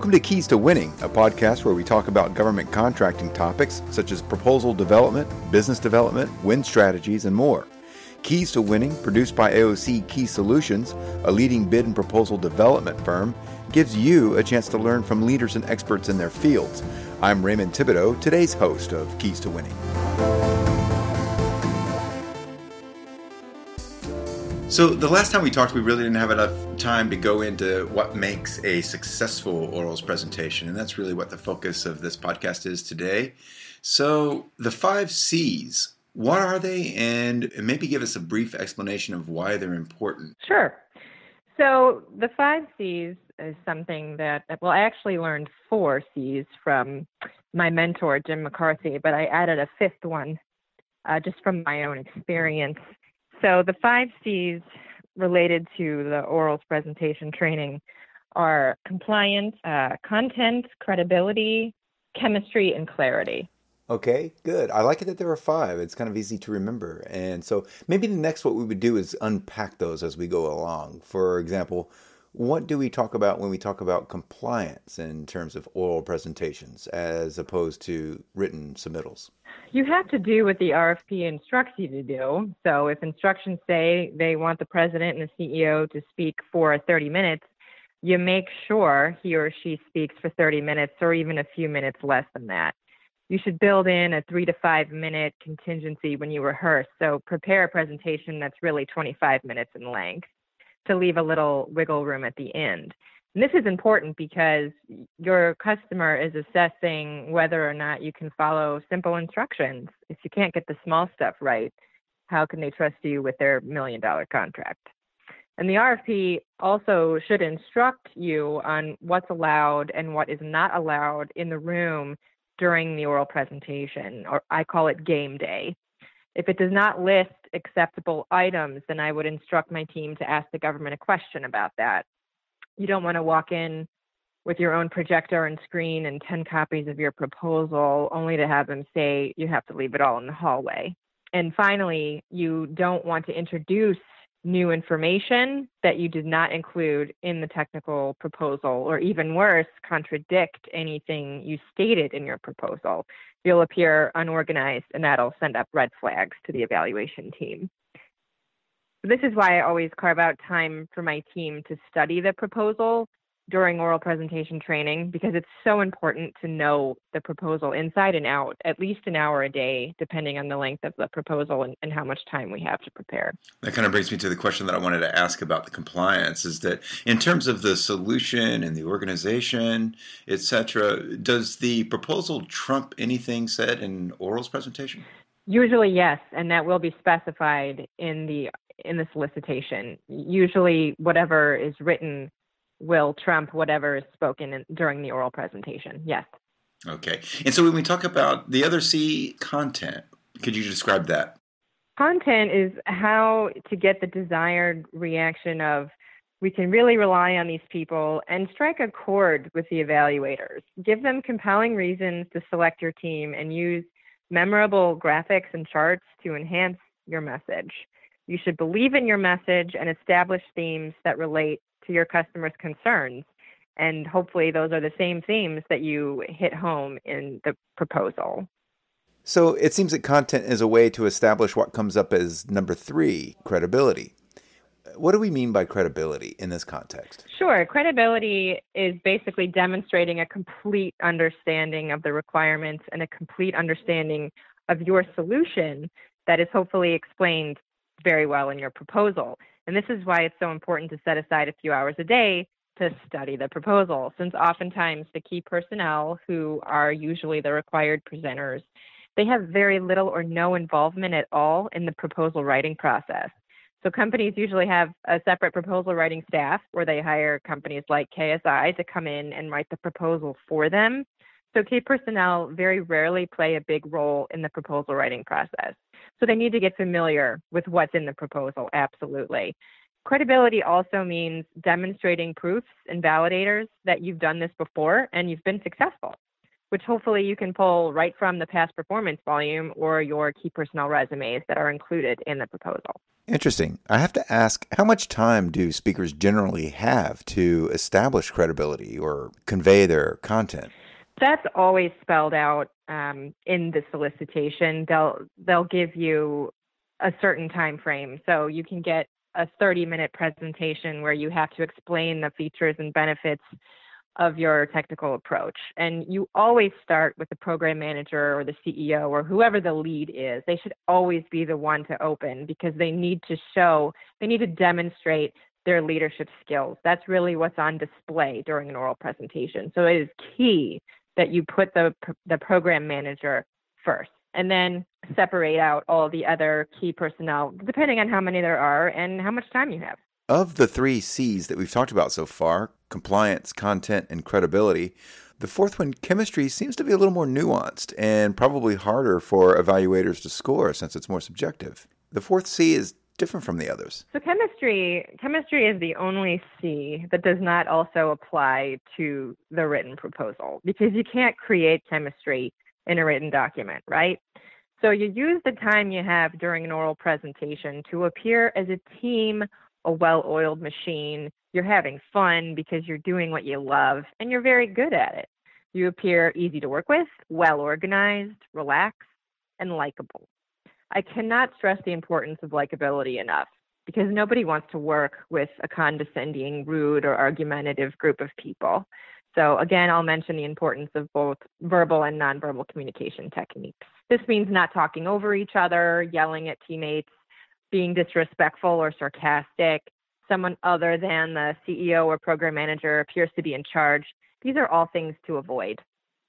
Welcome to Keys to Winning, a podcast where we talk about government contracting topics such as proposal development, business development, win strategies, and more. Keys to Winning, produced by AOC Key Solutions, a leading bid and proposal development firm, gives you a chance to learn from leaders and experts in their fields. I'm Raymond Thibodeau, today's host of Keys to Winning. So, the last time we talked, we really didn't have enough time to go into what makes a successful orals presentation, and that's really what the focus of this podcast is today. So, the five C's, what are they, and maybe give us a brief explanation of why they're important? Sure. So, the five C's is something that, well, I actually learned four C's from my mentor, Jim McCarthy, but I added a fifth one uh, just from my own experience. So the five C's related to the orals presentation training are compliance, uh, content, credibility, chemistry, and clarity. Okay, good. I like it that there are five. It's kind of easy to remember. And so maybe the next what we would do is unpack those as we go along. For example, what do we talk about when we talk about compliance in terms of oral presentations as opposed to written submittals? You have to do what the RFP instructs you to do. So if instructions say they want the president and the CEO to speak for 30 minutes, you make sure he or she speaks for 30 minutes or even a few minutes less than that. You should build in a three to five minute contingency when you rehearse. So prepare a presentation that's really 25 minutes in length to leave a little wiggle room at the end. And this is important because your customer is assessing whether or not you can follow simple instructions. If you can't get the small stuff right, how can they trust you with their million dollar contract? And the RFP also should instruct you on what's allowed and what is not allowed in the room during the oral presentation, or I call it game day. If it does not list acceptable items, then I would instruct my team to ask the government a question about that. You don't want to walk in with your own projector and screen and 10 copies of your proposal only to have them say you have to leave it all in the hallway. And finally, you don't want to introduce new information that you did not include in the technical proposal, or even worse, contradict anything you stated in your proposal. You'll appear unorganized, and that'll send up red flags to the evaluation team. This is why I always carve out time for my team to study the proposal during oral presentation training because it's so important to know the proposal inside and out, at least an hour a day, depending on the length of the proposal and, and, how much time we have to prepare. That kind of brings me to the question that I wanted to ask about the compliance is that in terms of the solution and the organization, etc., does the proposal trump anything said in oral's presentation? Usually, yes, and that will be specified in the in the solicitation. Usually, whatever is written will trump whatever is spoken in, during the oral presentation. Yes. Okay. And so when we talk about the other C, content, could you describe that? Content is how to get the desired reaction of we can really rely on these people and strike a chord with the evaluators. Give them compelling reasons to select your team and use memorable graphics and charts to enhance your message. You should believe in your message and establish themes that relate to your customers' concerns. And hopefully, those are the same themes that you hit home in the proposal. So it seems that content is a way to establish what comes up as number three credibility. What do we mean by credibility in this context? Sure. Credibility is basically demonstrating a complete understanding of the requirements and a complete understanding of your solution that is hopefully explained very well in your proposal. And this is why it's so important to set aside a few hours a day to study the proposal, since oftentimes the key personnel, who are usually the required presenters, they have very little or no involvement at all in the proposal writing process. So companies usually have a separate proposal writing staff where they hire companies like KSI to come in and write the proposal for them. So key personnel very rarely play a big role in the proposal writing process. So they need to get familiar with what's in the proposal, absolutely. Credibility also means demonstrating proofs and validators that you've done this before and you've been successful. which hopefully you can pull right from the past performance volume or your key personnel resumes that are included in the proposal. Interesting. I have to ask how much time do speakers generally have to establish credibility or convey their content? That's always spelled out um, in the solicitation. They'll they'll give you a certain time frame, so you can get a 30 minute presentation where you have to explain the features and benefits of your technical approach. And you always start with the program manager or the CEO or whoever the lead is. They should always be the one to open because they need to show, they need to demonstrate their leadership skills. That's really what's on display during an oral presentation. So it is key that you put the the program manager first and then separate out all the other key personnel depending on how many there are and how much time you have. Of the three C's that we've talked about so far compliance, content, and credibility the fourth one, chemistry, seems to be a little more nuanced and probably harder for evaluators to score since it's more subjective. The fourth C is different from the others. So chemistry, chemistry is the only C that does not also apply to the written proposal because you can't create chemistry in a written document, right? So you use the time you have during an oral presentation to appear as a team a well oiled machine. You're having fun because you're doing what you love and you're very good at it. You appear easy to work with, well organized, relaxed, and likable. I cannot stress the importance of likability enough because nobody wants to work with a condescending, rude, or argumentative group of people. So, again, I'll mention the importance of both verbal and nonverbal communication techniques. This means not talking over each other, yelling at teammates, being disrespectful or sarcastic, someone other than the CEO or program manager appears to be in charge. These are all things to avoid.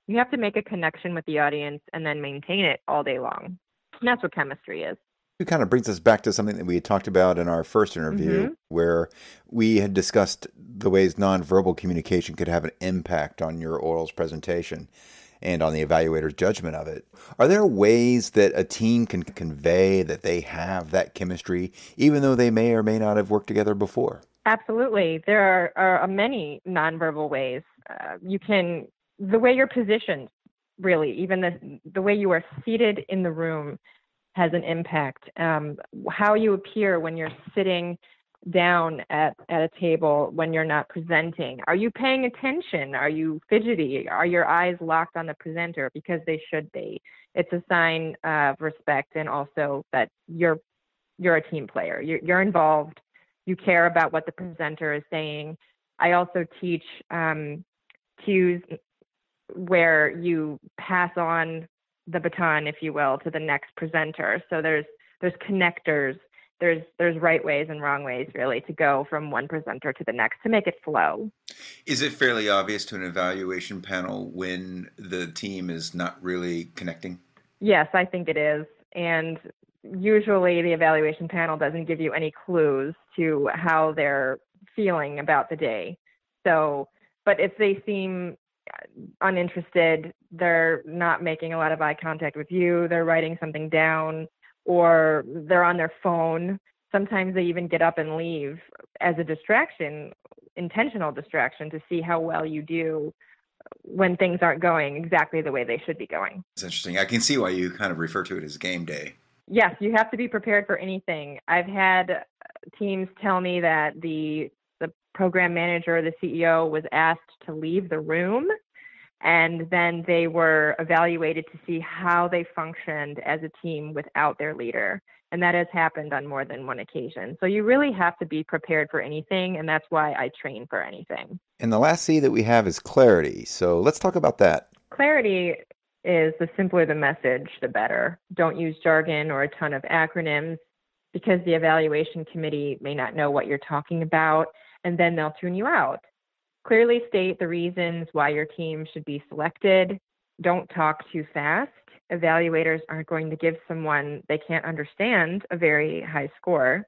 You have to make a connection with the audience and then maintain it all day long. And that's what chemistry is. It kind of brings us back to something that we had talked about in our first interview, mm-hmm. where we had discussed the ways nonverbal communication could have an impact on your orals presentation and on the evaluator's judgment of it. Are there ways that a team can convey that they have that chemistry, even though they may or may not have worked together before? Absolutely. There are, are many nonverbal ways. Uh, you can, the way you're positioned, really, even the, the way you are seated in the room has an impact. Um, how you appear when you're sitting down at, at a table when you're not presenting? Are you paying attention? Are you fidgety? Are your eyes locked on the presenter? Because they should be. It's a sign of respect and also that you're you're a team player. You're, you're involved. You care about what the presenter is saying. I also teach um, cues where you pass on the baton, if you will, to the next presenter. So there's there's connectors there's there's right ways and wrong ways really to go from one presenter to the next to make it flow. Is it fairly obvious to an evaluation panel when the team is not really connecting? Yes, I think it is. And usually the evaluation panel doesn't give you any clues to how they're feeling about the day. So, but if they seem uninterested, they're not making a lot of eye contact with you, they're writing something down, or they're on their phone. Sometimes they even get up and leave as a distraction, intentional distraction to see how well you do when things aren't going exactly the way they should be going. It's interesting. I can see why you kind of refer to it as game day. Yes, you have to be prepared for anything. I've had teams tell me that the the program manager, the CEO was asked to leave the room and then they were evaluated to see how they functioned as a team without their leader. And that has happened on more than one occasion. So you really have to be prepared for anything, and that's why I train for anything. And the last C that we have is clarity. So let's talk about that. Clarity is the simpler the message, the better. Don't use jargon or a ton of acronyms because the evaluation committee may not know what you're talking about, and then they'll tune you out. Clearly state the reasons why your team should be selected. Don't talk too fast. Evaluators aren't going to give someone they can't understand a very high score.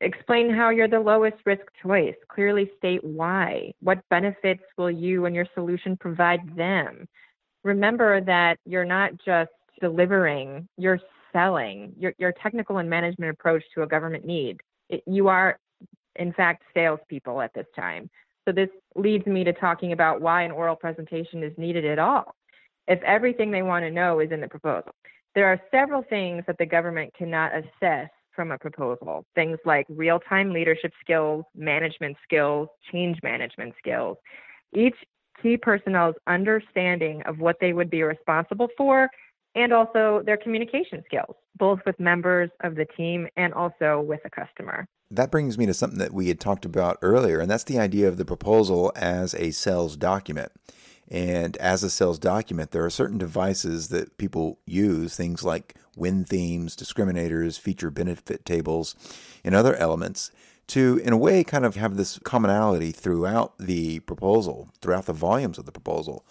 Explain how you're the lowest risk choice. Clearly state why. What benefits will you and your solution provide them? Remember that you're not just delivering, you're selling your, your technical and management approach to a government need. It, you are, in fact, salespeople at this time. So this leads me to talking about why an oral presentation is needed at all. if everything they want to know is in the proposal. There are several things that the government cannot assess from a proposal. Things like real time leadership skills, management skills, change management skills. Each key personnel's understanding of what they would be responsible for and also their communication skills, both with members of the team and also with a customer. That brings me to something that we had talked about earlier, and that's the idea of the proposal as a sales document. And as a sales document, there are certain devices that people use, things like win themes, discriminators, feature benefit tables, and other elements to, in a way, kind of have this commonality throughout the proposal, throughout the volumes of the proposal.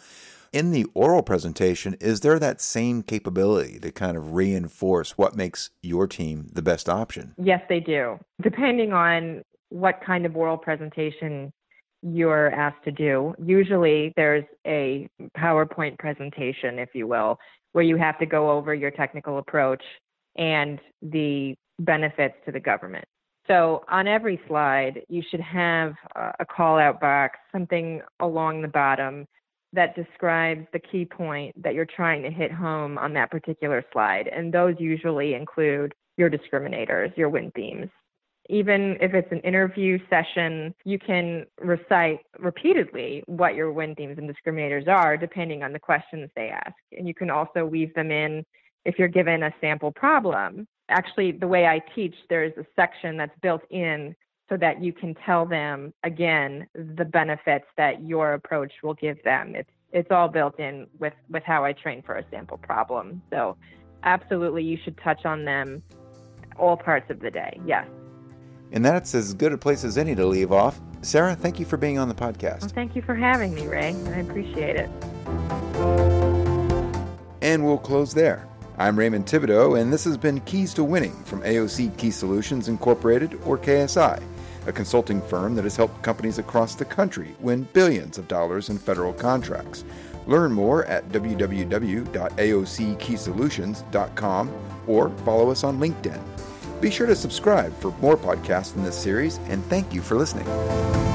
In the oral presentation, is there that same capability to kind of reinforce what makes your team the best option? Yes, they do. Depending on what kind of oral presentation you're asked to do. Usually there's a PowerPoint presentation, if you will, where you have to go over your technical approach and the benefits to the government. So on every slide, you should have a call out box, something along the bottom that describes the key point that you're trying to hit home on that particular slide. And those usually include your discriminators, your win themes even if it's an interview session, you can recite repeatedly what your win themes and discriminators are, depending on the questions they ask. And you can also weave them in if you're given a sample problem. Actually, the way I teach, there's a section that's built in so that you can tell them again the benefits that your approach will give them. It's it's all built in with with how I train for a sample problem. So, absolutely, you should touch on them all parts of the day. Yes. And that's as good a place as any to leave off. Sarah, thank you for being on the podcast. Well, thank you for having me, Ray. I appreciate it. And we'll close there. I'm Raymond Thibodeau, and this has been Keys to Winning from AOC Key Solutions Incorporated, or KSI, a consulting firm that has helped companies across the country win billions of dollars in federal contracts. Learn more at www.aockeysolutions.com or follow us on LinkedIn. Be sure to subscribe for more podcasts in this series, and thank you for listening.